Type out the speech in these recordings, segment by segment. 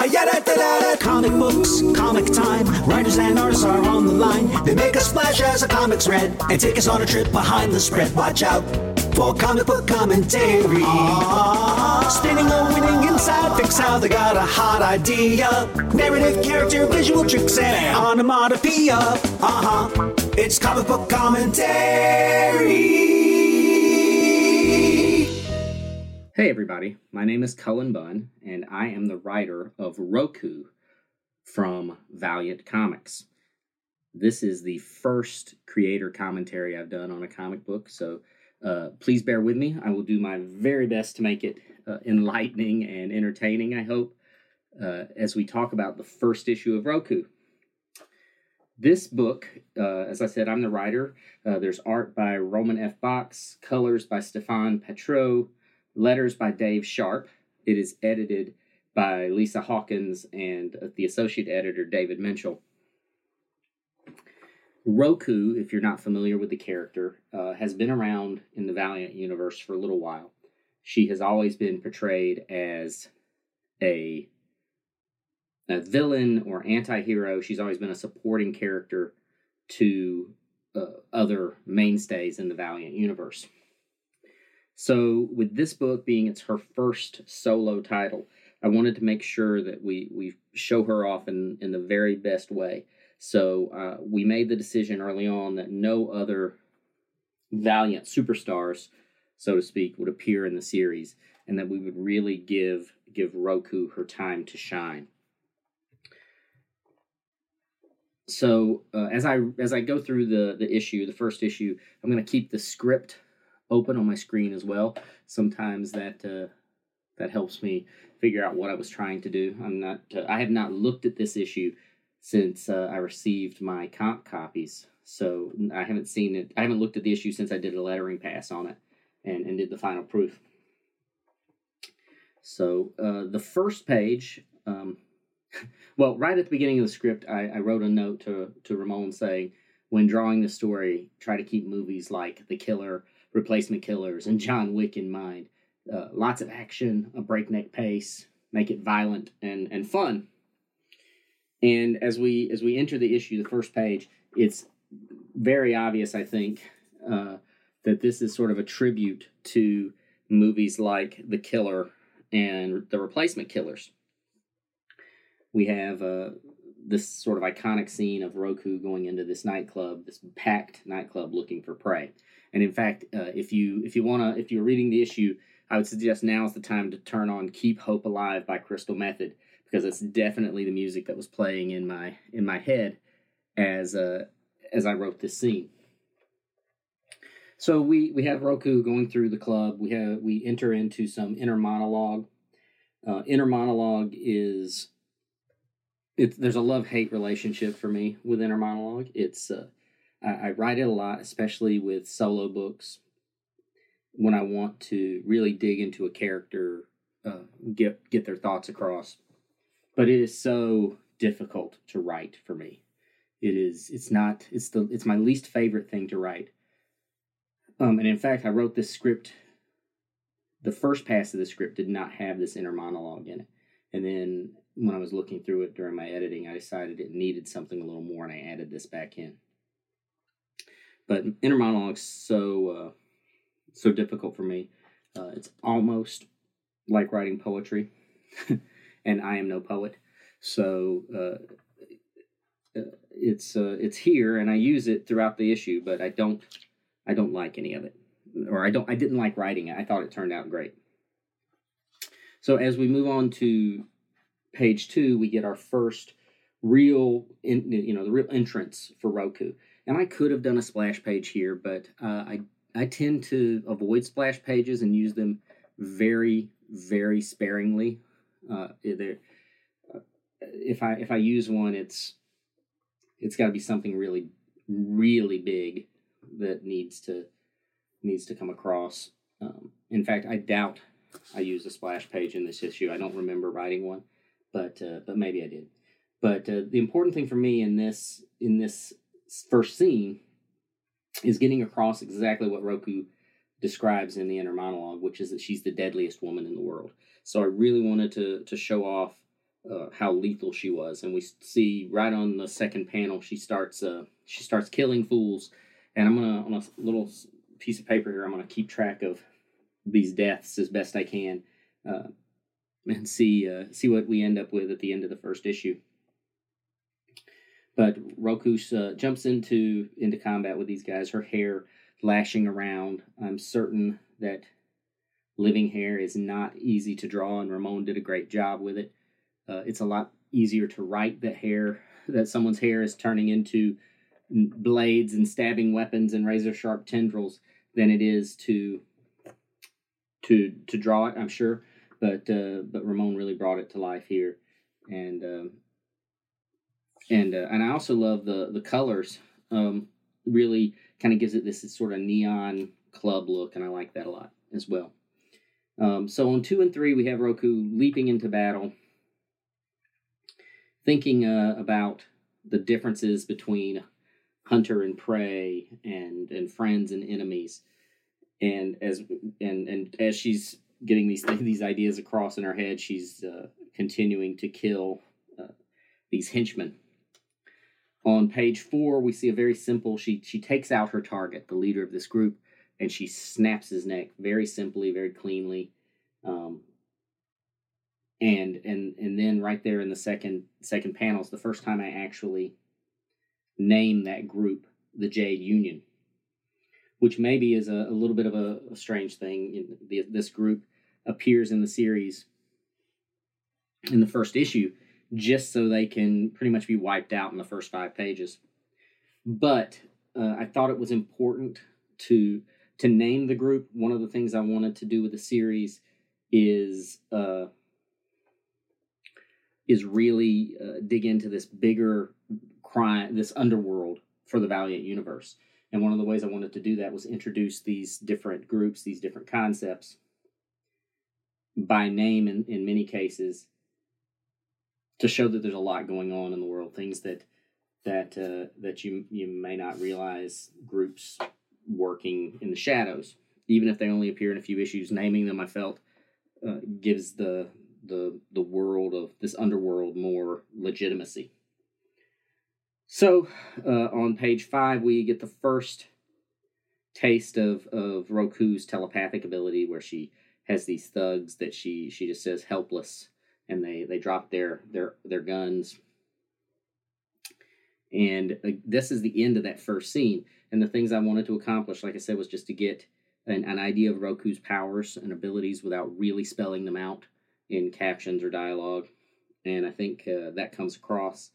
Comic books, comic time. Writers and artists are on the line. They make a splash as a comic's read and take us on a trip behind the spread. Watch out for comic book commentary. Spinning a winning inside, fix how they got a hot idea. Narrative, character, visual tricks, and onomatopoeia. Uh huh. It's comic book commentary. Hey everybody, my name is Cullen Bunn, and I am the writer of Roku from Valiant Comics. This is the first creator commentary I've done on a comic book, so uh, please bear with me. I will do my very best to make it uh, enlightening and entertaining, I hope, uh, as we talk about the first issue of Roku. This book, uh, as I said, I'm the writer. Uh, there's art by Ramon F. Bachs, colors by Stefan Petro, letters by Dave Sharpe. It is edited by Lysa Hawkins and the associate editor David Menchel. Roku, if you're not familiar with the character, uh, has been around in the Valiant universe for a little while. She has always been portrayed as a, a villain or anti hero. She's always been a supporting character to uh, other mainstays in the Valiant universe. So, with this book being it's her first solo title, I wanted to make sure that we we show her off in in the very best way. So uh, we made the decision early on that no other Valiant superstars, so to speak, would appear in the series, and that we would really give give Roku her time to shine. So uh, as I as I go through the the issue, the first issue, I'm going to keep the script open on my screen as well. Sometimes that uh, that helps me figure out what I was trying to do. I'm not. Uh, I have not looked at this issue since uh, I received my comp copies, so I haven't seen it. I haven't looked at the issue since I did a lettering pass on it and and did the final proof. So uh, the first page. Um, well, right at the beginning of the script, I, I wrote a note to to Ramon saying, when drawing the story, try to keep movies like The Killer, Replacement Killers, and John Wick in mind. Uh, lots of action, a breakneck pace, make it violent and and fun. And as we as we enter the issue, the first page, it's very obvious, I think, uh, that this is sort of a tribute to movies like The Killer and The Replacement Killers. We have uh, this sort of iconic scene of Roku going into this nightclub, this packed nightclub, looking for prey. And in fact, uh, if you if you wanna if you're reading the issue, I would suggest now is the time to turn on "Keep Hope Alive" by Crystal Method because it's definitely the music that was playing in my in my head as uh, as I wrote this scene. So we we have Roku going through the club. We have we enter into some inner monologue. Uh, inner monologue is it's there's a love hate relationship for me with inner monologue. It's uh, I, I write it a lot, especially with solo books when I want to really dig into a character, uh, get get their thoughts across. But it is so difficult to write for me. It is. It's not. It's the. It's my least favorite thing to write. Um, and in fact, I wrote this script. The first pass of the script did not have this inner monologue in it, and then when I was looking through it during my editing, I decided it needed something a little more, and I added this back in. But inner monologue's so uh, so difficult for me. Uh, it's almost like writing poetry. and I am no poet, so uh, uh, it's uh, it's here, and I use it throughout the issue, but I don't I don't like any of it, or I don't I didn't like writing it. I thought it turned out great. So as we move on to page two, we get our first real, in, you know, the real entrance for Roku. And I could have done a splash page here, but uh, I I tend to avoid splash pages and use them very very sparingly. Uh, uh, if I if I use one, it's it's got to be something really really big that needs to needs to come across. Um, in fact, I doubt I used a splash page in this issue. I don't remember writing one, but uh, but maybe I did. But uh, the important thing for me in this in this first scene is getting across exactly what Roku describes in the inner monologue, which is that she's the deadliest woman in the world. So I really wanted to to show off uh, how lethal she was, and we see right on the second panel she starts uh, she starts killing fools, and I'm gonna on a little piece of paper here I'm gonna keep track of these deaths as best I can, uh, and see uh, see what we end up with at the end of the first issue. But Roku uh, jumps into into combat with these guys. Her hair lashing around. I'm certain that living hair is not easy to draw, and Ramon did a great job with it. Uh, it's a lot easier to write that hair that someone's hair is turning into blades and stabbing weapons and razor sharp tendrils than it is to to to draw it. I'm sure, but uh, but Ramon really brought it to life here, and um, and uh, and I also love the the colors. Um, really kind of gives it this sort of neon club look, and I like that a lot as well. Um, so on two and three, we have Roku leaping into battle, thinking uh, about the differences between hunter and prey, and and friends and enemies, and as and and as she's getting these these ideas across in her head, she's uh, continuing to kill uh, these henchmen on page four, we see a very simple. She she takes out her target, the leader of this group, and she snaps his neck very simply, very cleanly. Um, and and and then right there in the second second panels, the first time I actually name that group the Jade Union, which maybe is a, a little bit of a, a strange thing. The, this group appears in the series in the first issue just so they can pretty much be wiped out in the first five pages. But uh, I thought it was important to to name the group. One of the things I wanted to do with the series is uh, is really uh, dig into this bigger crime, this underworld for the Valiant universe. And one of the ways I wanted to do that was introduce these different groups, these different concepts by name in, in many cases to show that there's a lot going on in the world, things that that uh, that you you may not realize groups working in the shadows, even if they only appear in a few issues. Naming them, I felt, uh, gives the the the world of this underworld more legitimacy. So, uh, on page five, we get the first taste of of Roku's telepathic ability, where she has these thugs that she she just says helpless and they they drop their their their guns. And uh, this is the end of that first scene. And the things i wanted to accomplish like i said was just to get an, an idea of roku's powers and abilities without really spelling them out in captions or dialogue. And i think uh, that comes across.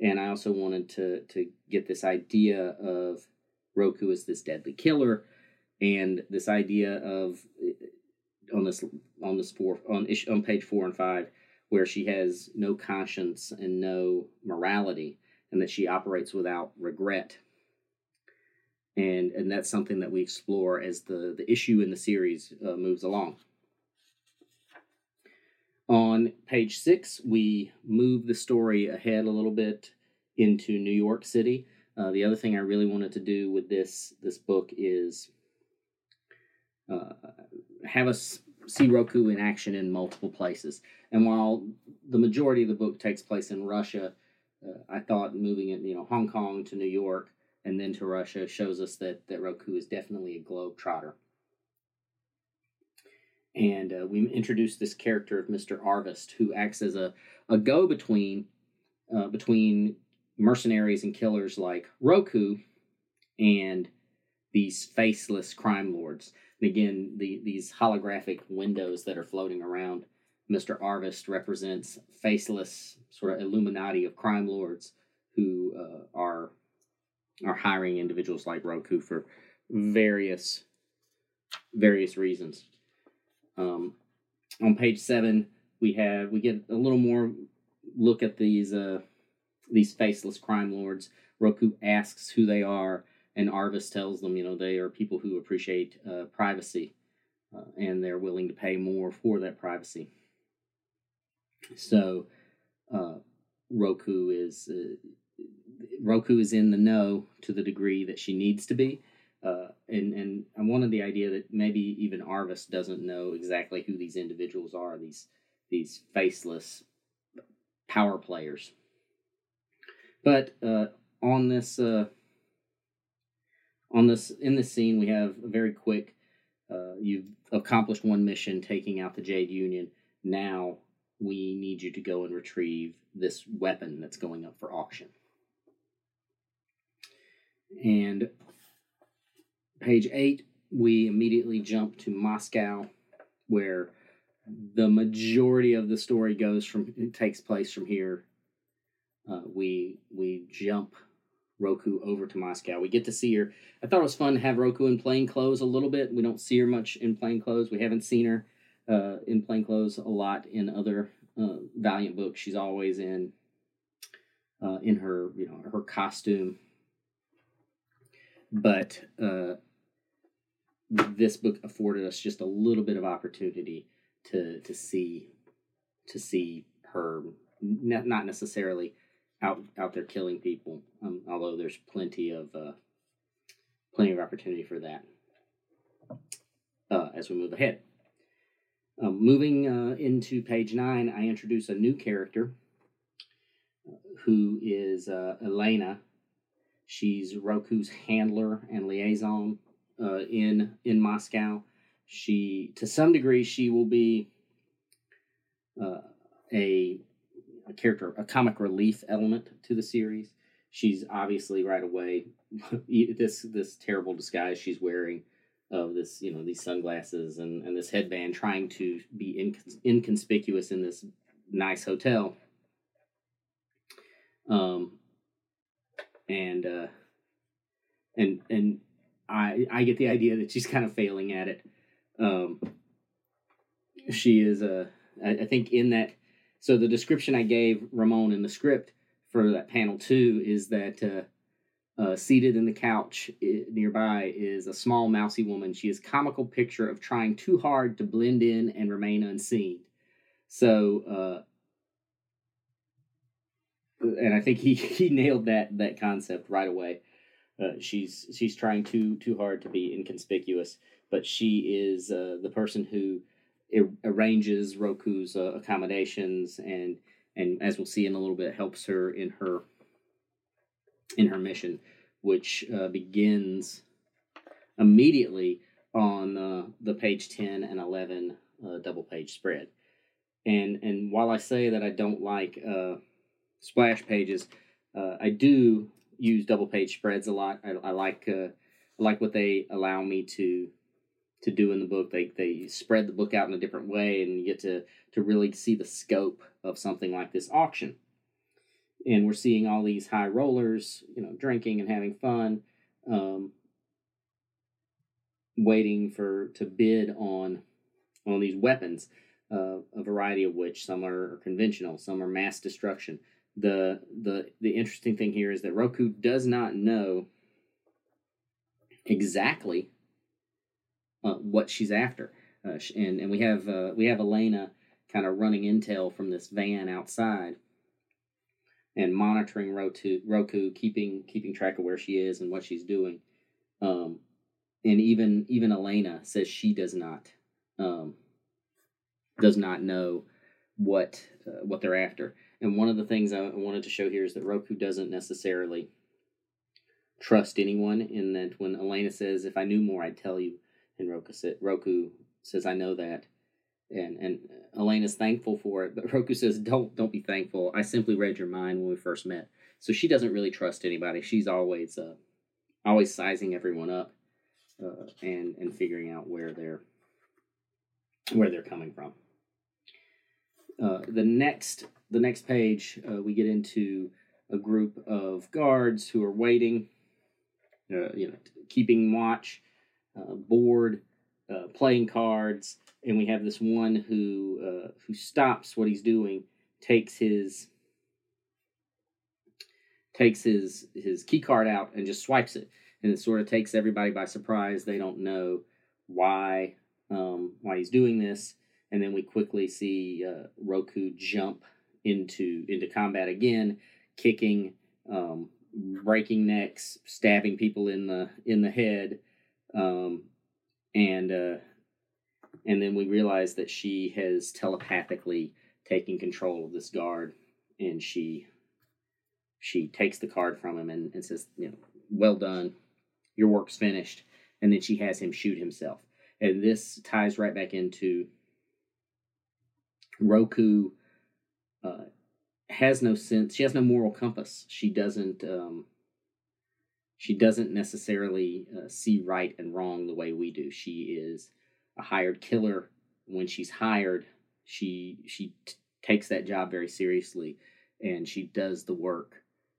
And i also wanted to to get this idea of roku as this deadly killer and this idea of uh, on this on this four on on page four and five where she has no conscience and no morality and that she operates without regret. And and that's something that we explore as the the issue in the series uh, moves along. On page six we move the story ahead a little bit into new york city. Uh, the other thing i really wanted to do with this this book is uh, have us see Roku in action in multiple places. And while the majority of the book takes place in Russia, uh, I thought moving it, you know, Hong Kong to New York and then to Russia shows us that that Roku is definitely a globe trotter. and uh, we introduce this character of Mr. Arvist, who acts as a, a go between uh, between mercenaries and killers like Roku and these faceless crime lords. And again, the, these holographic windows that are floating around Mr. Arvest represents faceless sort of Illuminati of crime lords who uh, are are hiring individuals like Roku for various various reasons. Um, on page seven, we have we get a little more look at these uh, these faceless crime lords. Roku asks who they are, and Arvist tells them, you know, they are people who appreciate uh, privacy, uh, and they're willing to pay more for that privacy. So, uh, Roku is uh, Roku is in the know to the degree that she needs to be. Uh, and and I wanted the idea that maybe even Arvist doesn't know exactly who these individuals are these these faceless power players. But uh, on this on this in this scene, we have a very quick. Uh, you've accomplished one mission, taking out the Jade Union. Now we need you to go and retrieve this weapon that's going up for auction. And page eight, we immediately jump to Moscow, where the majority of the story goes from it takes place from here. Uh, we we jump Roku over to Moscow. We get to see her. I thought it was fun to have Roku in plain clothes a little bit. We don't see her much in plain clothes. We haven't seen her uh, in plain clothes a lot in other uh, Valiant books. She's always in uh, in her you know her costume. But uh, this book afforded us just a little bit of opportunity to to see to see her not necessarily out out there killing people, um, although there's plenty of uh, plenty of opportunity for that uh, as we move ahead. Um, moving uh, into page nine, I introduce a new character uh, who is uh, Elena. She's Roku's handler and liaison uh, in in Moscow. She, to some degree, she will be a, character, a comic relief element to the series. She's obviously right away this this terrible disguise she's wearing of this you know these sunglasses and, and this headband trying to be incons- inconspicuous in this nice hotel um and uh and and i i get the idea that she's kind of failing at it um she is uh I, I think in that so the description i gave ramon in the script for that panel two is that uh uh, seated in the couch nearby is a small, mousy woman. She is comical picture of trying too hard to blend in and remain unseen. So, uh, and I think he, he nailed that that concept right away. Uh, she's she's trying too too hard to be inconspicuous, but she is uh, the person who arranges Roku's uh, accommodations and and as we'll see in a little bit helps her in her in her mission, which uh, begins immediately on uh, the page 10 and 11 uh, double page spread. And, and while I say that I don't like uh, splash pages, uh, I do use double page spreads a lot. I, I like I like what they allow me to to do in the book. They they spread the book out in a different way, and you get to to really see the scope of something like this auction and we're seeing all these high rollers, you know, drinking and having fun, um, waiting for to bid on on these weapons, uh, a variety of which some are conventional, some are mass destruction. The the the interesting thing here is that Roku does not know exactly what she's after, uh, and and we have uh, we have Elena kind of running intel from this van outside and monitoring Roku, Roku, keeping keeping track of where she is and what she's doing. Um, and even even Elena says she does not um, does not know what uh, what they're after. And one of the things I wanted to show here is that Roku doesn't necessarily trust anyone. In that, when Elena says, "If I knew more, I'd tell you," and Roku, Roku says, "I know that," and and Elena's thankful for it, but Roku says, "Don't don't be thankful. I simply read your mind when we first met." So she doesn't really trust anybody. She's always uh, always sizing everyone up uh, and and figuring out where they're where they're coming from. Uh, the next the next page, uh, we get into a group of guards who are waiting, uh, you know, keeping watch, uh, bored, uh, playing cards, and we have this one who uh, who stops what he's doing, takes his takes his his key card out and just swipes it, and it sort of takes everybody by surprise. They don't know why um, why he's doing this, and then we quickly see uh, Roku jump into into combat again, kicking, um, breaking necks, stabbing people in the in the head, um, and uh, and then we realize that she has telepathically taken control of this guard, and she she takes the card from him and, and says, you know, well done, your work's finished, and then she has him shoot himself, and this ties right back into Roku. Uh, has no sense. She has no moral compass. She doesn't. Um, she doesn't necessarily uh, see right and wrong the way we do. She is a hired killer. When she's hired, she she t- takes that job very seriously, and she does the work.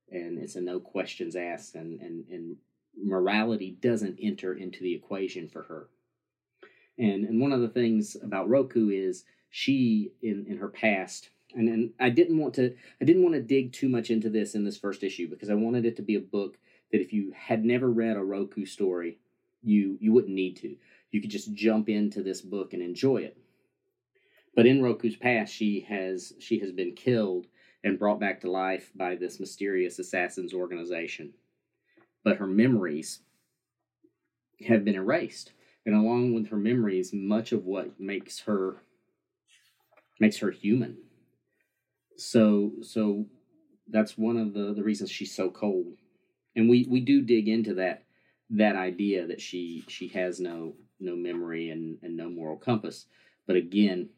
And it's a no questions asked, and and and morality doesn't enter into the equation for her. And and one of the things about Roku is she in in her past and, and I didn't want to I didn't want to dig too much into this in this first issue because I wanted it to be a book that if you had never read a Roku story, you you wouldn't need to. You could just jump into this book and enjoy it. But in Roku's past, she has she has been killed and brought back to life by this mysterious assassins organization. But her memories have been erased. And along with her memories, much of what makes her makes her human so so that's one of the the reasons she's so cold and we we do dig into that that idea that she she has no no memory and and no moral compass but again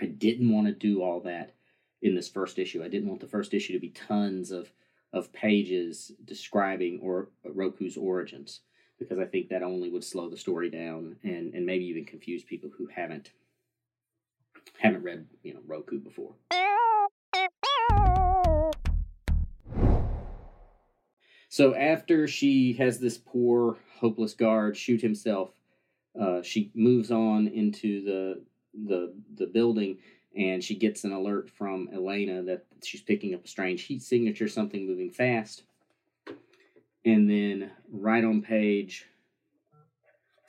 i didn't want to do all that in this first issue i didn't want the first issue to be tons of of pages describing or roku's origins because i think that only would slow the story down and and maybe even confuse people who haven't haven't read you know Roku before. So after she has this poor, hopeless guard shoot himself, uh, she moves on into the the the building and she gets an alert from Elena that she's picking up a strange heat signature, something moving fast. And then right on page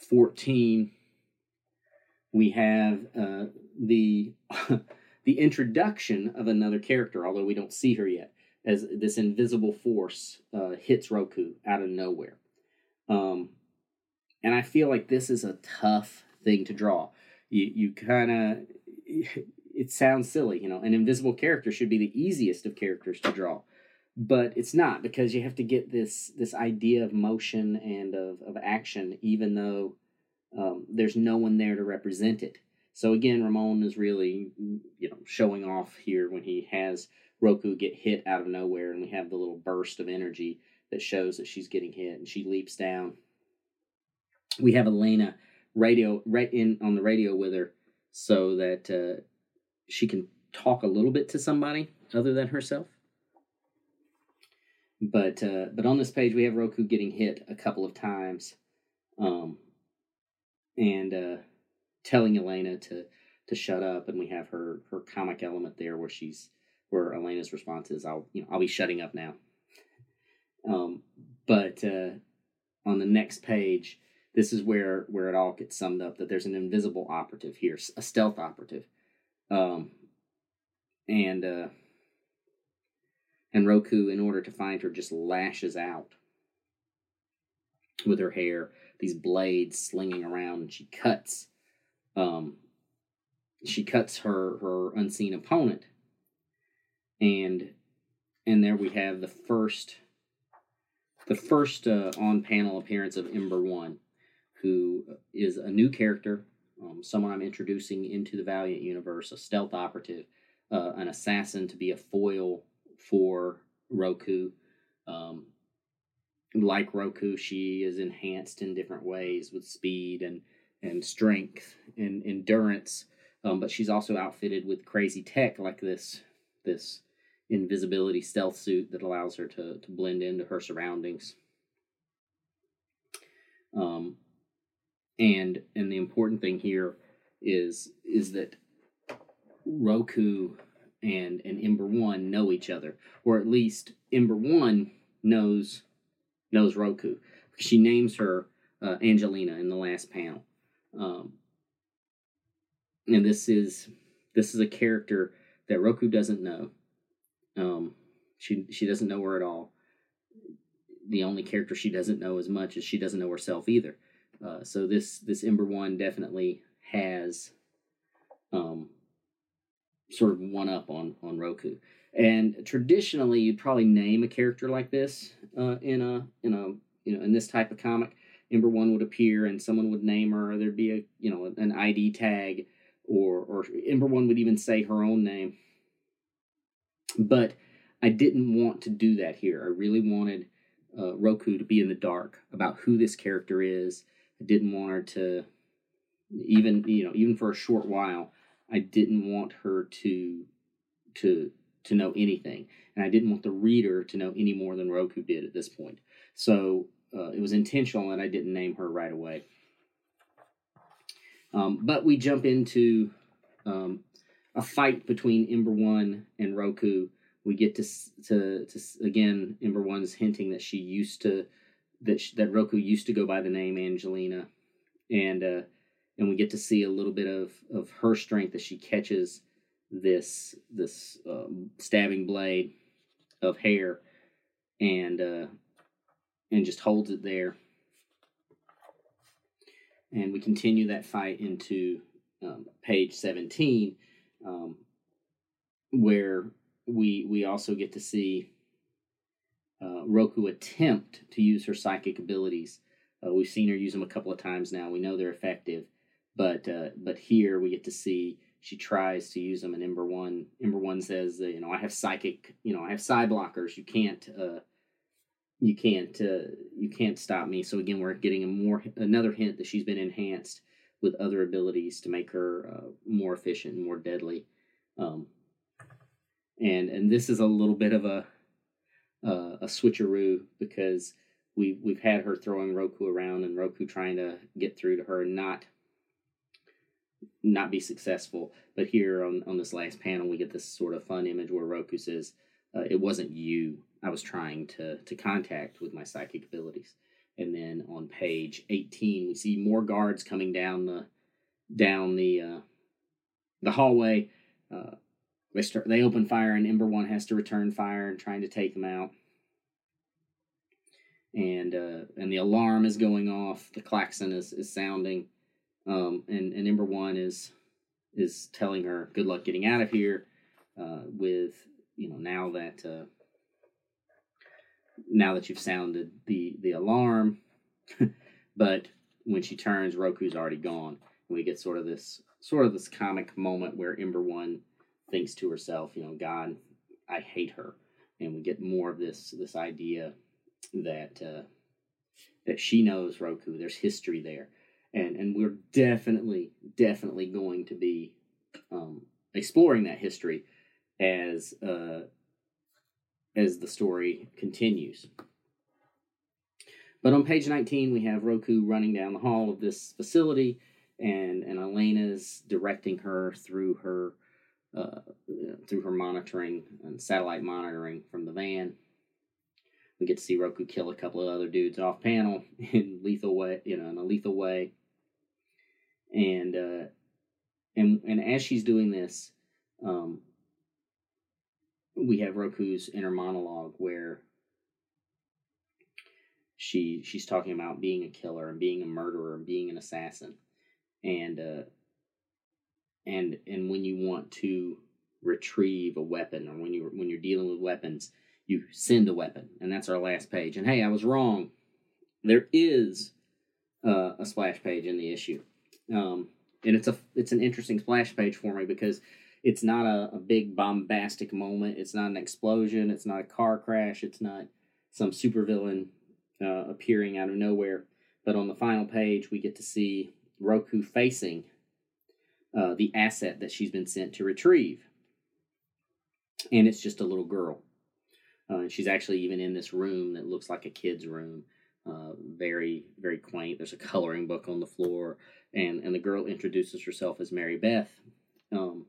14, we have uh, the the introduction of another character, although we don't see her yet, as this invisible force uh, hits Roku out of nowhere. Um, and I feel like this is a tough thing to draw. You you kind of it sounds silly, you know. An invisible character should be the easiest of characters to draw, but it's not because you have to get this this idea of motion and of of action, even though um, there's no one there to represent it. So again, Ramon is really, you know, showing off here when he has Roku get hit out of nowhere, and we have the little burst of energy that shows that she's getting hit, and she leaps down. We have Elena radio right in on the radio with her, so that uh, she can talk a little bit to somebody other than herself. But uh, but on this page, we have Roku getting hit a couple of times, um, and uh, telling Elena to to shut up, and we have her her comic element there where she's where Elena's response is, "I'll you know I'll be shutting up now." Um, but uh, on the next page, this is where where it all gets summed up that there's an invisible operative here, a stealth operative, um, and uh, and Roku, in order to find her, just lashes out with her hair, these blades slinging around, and she cuts um, she cuts her her unseen opponent, and and there we have the first the first uh, on panel appearance of Ember One, who is a new character um, someone I'm introducing into the Valiant universe, a stealth operative, uh, an assassin to be a foil for Roku. Um, like Roku, she is enhanced in different ways with speed and and strength and endurance. Um, but she's also outfitted with crazy tech like this this invisibility stealth suit that allows her to to blend into her surroundings. Um, and and the important thing here is is that Roku and and Ember One know each other, or at least Ember One knows knows Roku. She names her uh, Angelina in the last panel, um, and this is this is a character that Roku doesn't know. Um, she she doesn't know her at all. The only character she doesn't know as much as she doesn't know herself either. Uh, so this this Ember One definitely has um, sort of one up on on Roku. And traditionally, you'd probably name a character like this uh, in a in a you know in this type of comic. Ember One would appear, and someone would name her. There'd be a you know an ID tag, or or Ember One would even say her own name. But I didn't want to do that here. I really wanted uh, Roku to be in the dark about who this character is. I didn't want her to even you know even for a short while I didn't want her to to to know anything, and I didn't want the reader to know any more than Roku did at this point. So uh, it was intentional that I didn't name her right away. Um, but we jump into um, a fight between Ember One and Roku. We get to to, to again Ember One's hinting that she used to that she, that Roku used to go by the name Angelina, and uh, and we get to see a little bit of of her strength as she catches this this um, stabbing blade of hair and uh, and just holds it there. And we continue that fight into um, page 17 um, where we we also get to see uh, Roku attempt to use her psychic abilities. Uh, we've seen her use them a couple of times now. We know they're effective, but uh, but here we get to see she tries to use them, and Ember One Ember One says, you know, I have psychic, you know, I have psi blockers. You can't, uh, you can't, uh, you can't stop me. So again, we're getting a more another hint that she's been enhanced with other abilities to make her uh, more efficient and more deadly. Um, and and this is a little bit of a uh, a switcheroo because we've we've had her throwing Roku around and Roku trying to get through to her and not not be successful. But here on, on this last panel, we get this sort of fun image where Roku says, uh, "It wasn't you I was trying to to contact with my psychic abilities." And then on page eighteen, we see more guards coming down the down the uh, the hallway. Uh, they start they open fire, and Ember One has to return fire and trying to take them out. And uh, and the alarm is going off. The klaxon is, is sounding um, and and Ember One is is telling her good luck getting out of here. Uh, with you know now that uh, now that you've sounded the the alarm, but when she turns, Roku's already gone, and we get sort of this sort of this comic moment where Ember One thinks to herself, you know, God, I hate her, and we get more of this this idea that uh, that she knows Roku. There's history there. And and we're definitely definitely going to be um, exploring that history as uh, as the story continues. But on page 19, we have Roku running down the hall of this facility, and and Elena's directing her through her uh, through her monitoring and satellite monitoring from the van. We get to see Roku kill a couple of other dudes off panel in lethal way, you know, in a lethal way and uh, and and as she's doing this, um, we have Roku's inner monologue where she she's talking about being a killer and being a murderer and being an assassin, and uh, and and when you want to retrieve a weapon or when you when you're dealing with weapons, you send a weapon, and that's our last page. And hey, I was wrong. There is uh, a splash page in the issue. Um, and it's a it's an interesting splash page for me because it's not a, a big bombastic moment. It's not an explosion. It's not a car crash. It's not some supervillain uh, appearing out of nowhere. But on the final page, we get to see Roku facing uh, the asset that she's been sent to retrieve. And it's just a little girl. Uh, she's actually even in this room that looks like a kid's room. Uh, very, very quaint. There's a coloring book on the floor, and, and the girl introduces herself as Mary Beth. Um,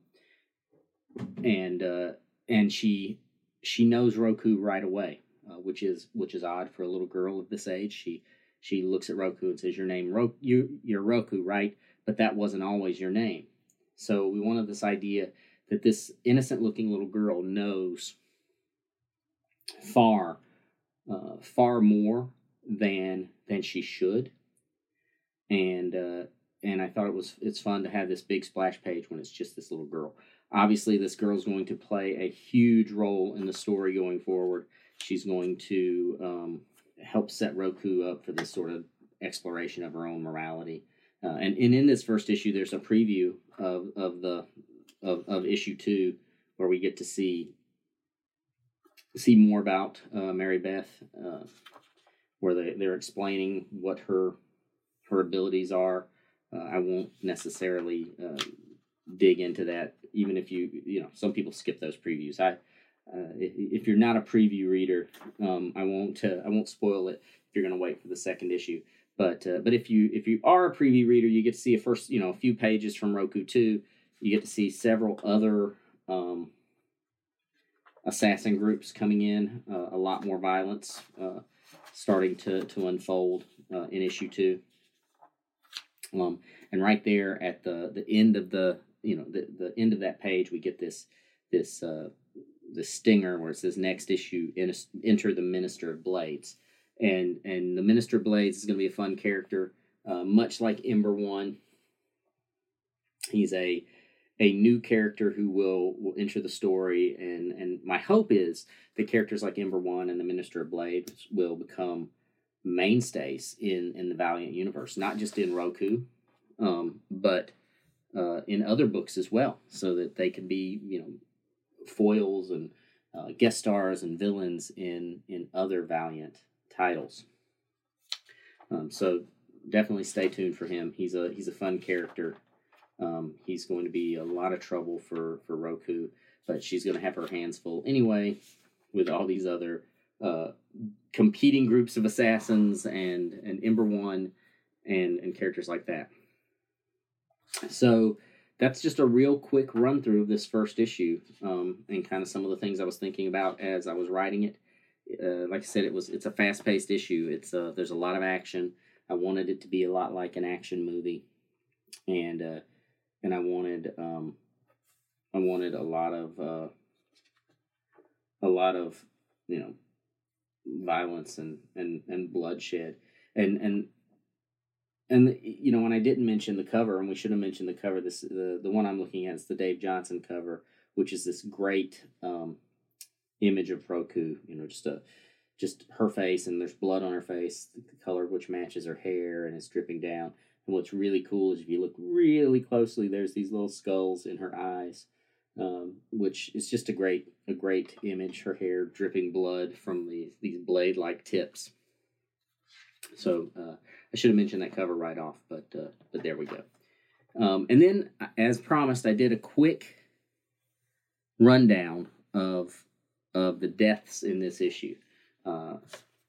and uh, and she she knows Roku right away, uh, which is which is odd for a little girl of this age. She she looks at Roku and says, "Your name, Roku, you, you're Roku, right? But that wasn't always your name." So we wanted this idea that this innocent-looking little girl knows far, uh, far more than than she should, and uh, and I thought it was it's fun to have this big splash page when it's just this little girl. Obviously, this girl is going to play a huge role in the story going forward. She's going to um, help set Roku up for this sort of exploration of her own morality. Uh, and, and in this first issue, there's a preview of, of the of, of issue two, where we get to see see more about uh, Mary Beth, uh, where they, they're explaining what her her abilities are. Uh, I won't necessarily uh, dig into that, even if you you know some people skip those previews. I uh, if, you're not a preview reader, um, I won't uh, I won't spoil it if you're going to wait for the second issue. But uh, but if you if you are a preview reader, you get to see a first you know a few pages from Roku two. You get to see several other um, assassin groups coming in. Uh, a lot more violence uh, starting to to unfold uh, in issue two. Um, and right there at the the end of the you know the, the end of that page, we get this this uh, the stinger where it says next issue enter the Minister of Blades, and and the Minister of Blades is going to be a fun character, uh, much like Ember One. He's a a new character who will will enter the story, and and my hope is that characters like Ember One and the Minister of Blades will become mainstays in in the Valiant universe, not just in Roku, um, but uh, in other books as well, so that they can be you know foils and uh, guest stars and villains in in other Valiant titles. Um, so definitely stay tuned for him. He's a he's a fun character. Um, he's going to be a lot of trouble for for Roku, but she's going to have her hands full anyway with all these other uh, competing groups of assassins and and Ember One and and characters like that. So that's just a real quick run through of this first issue um, and kind of some of the things I was thinking about as I was writing it. Uh, like I said, it was it's a fast paced issue. It's uh, there's a lot of action. I wanted it to be a lot like an action movie, and uh, and I wanted um, I wanted a lot of uh, a lot of you know violence and and and bloodshed and and and you know, when I didn't mention the cover, and we should have mentioned the cover. This the the one I'm looking at is the Dave Johnson cover, which is this great um, image of Roku. You know, just a just her face, and there's blood on her face, the color which matches her hair, and it's dripping down. And what's really cool is if you look really closely, there's these little skulls in her eyes, um, which is just a great a great image. Her hair dripping blood from these these blade like tips. So uh, I should have mentioned that cover right off, but uh, but there we go. Um, and then, as promised, I did a quick rundown of of the deaths in this issue. Uh,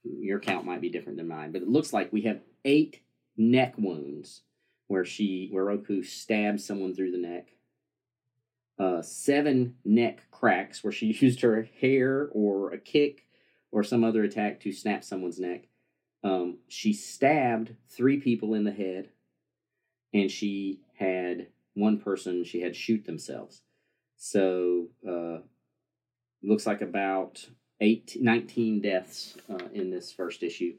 your count might be different than mine, but it looks like we have eight neck wounds where she where Roku stabbed someone through the neck. Uh, seven neck cracks where she used her hair or a kick or some other attack to snap someone's neck. Um, she stabbed three people in the head, and she had one person she had shoot themselves. So uh, looks like about eight, 19 deaths uh, in this first issue.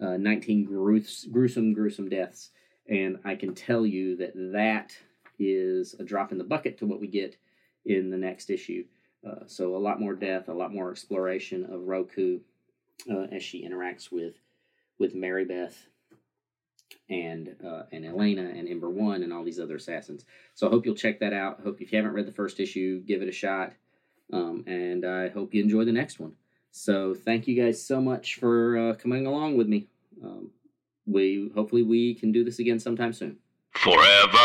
Uh, 19 gruesome, gruesome deaths. And I can tell you that that is a drop in the bucket to what we get in the next issue. Uh, so a lot more death, a lot more exploration of Roku uh, as she interacts with with Mary Beth. and uh, and Elena and Ember One and all these other assassins. So I hope you'll check that out. I hope if you haven't read the first issue, give it a shot. Um, and I hope you enjoy the next one. So thank you guys so much for uh, coming along with me. Um, we hopefully we can do this again sometime soon. Forever.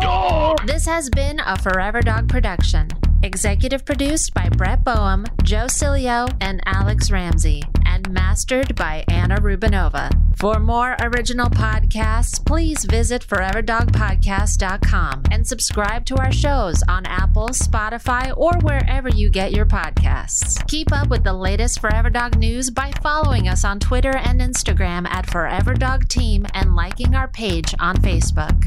Dog. This has been a Forever Dog production. Executive produced by Brett Boehm, Joe Cilio, and Alex Ramsey, and mastered by Anna Rubinova. For more original podcasts, please visit foreverdogpodcast.com and subscribe to our shows on Apple, Spotify, or wherever you get your podcasts. Keep up with the latest Forever Dog news by following us on Twitter and Instagram at Forever Dog Team and liking our page on Facebook.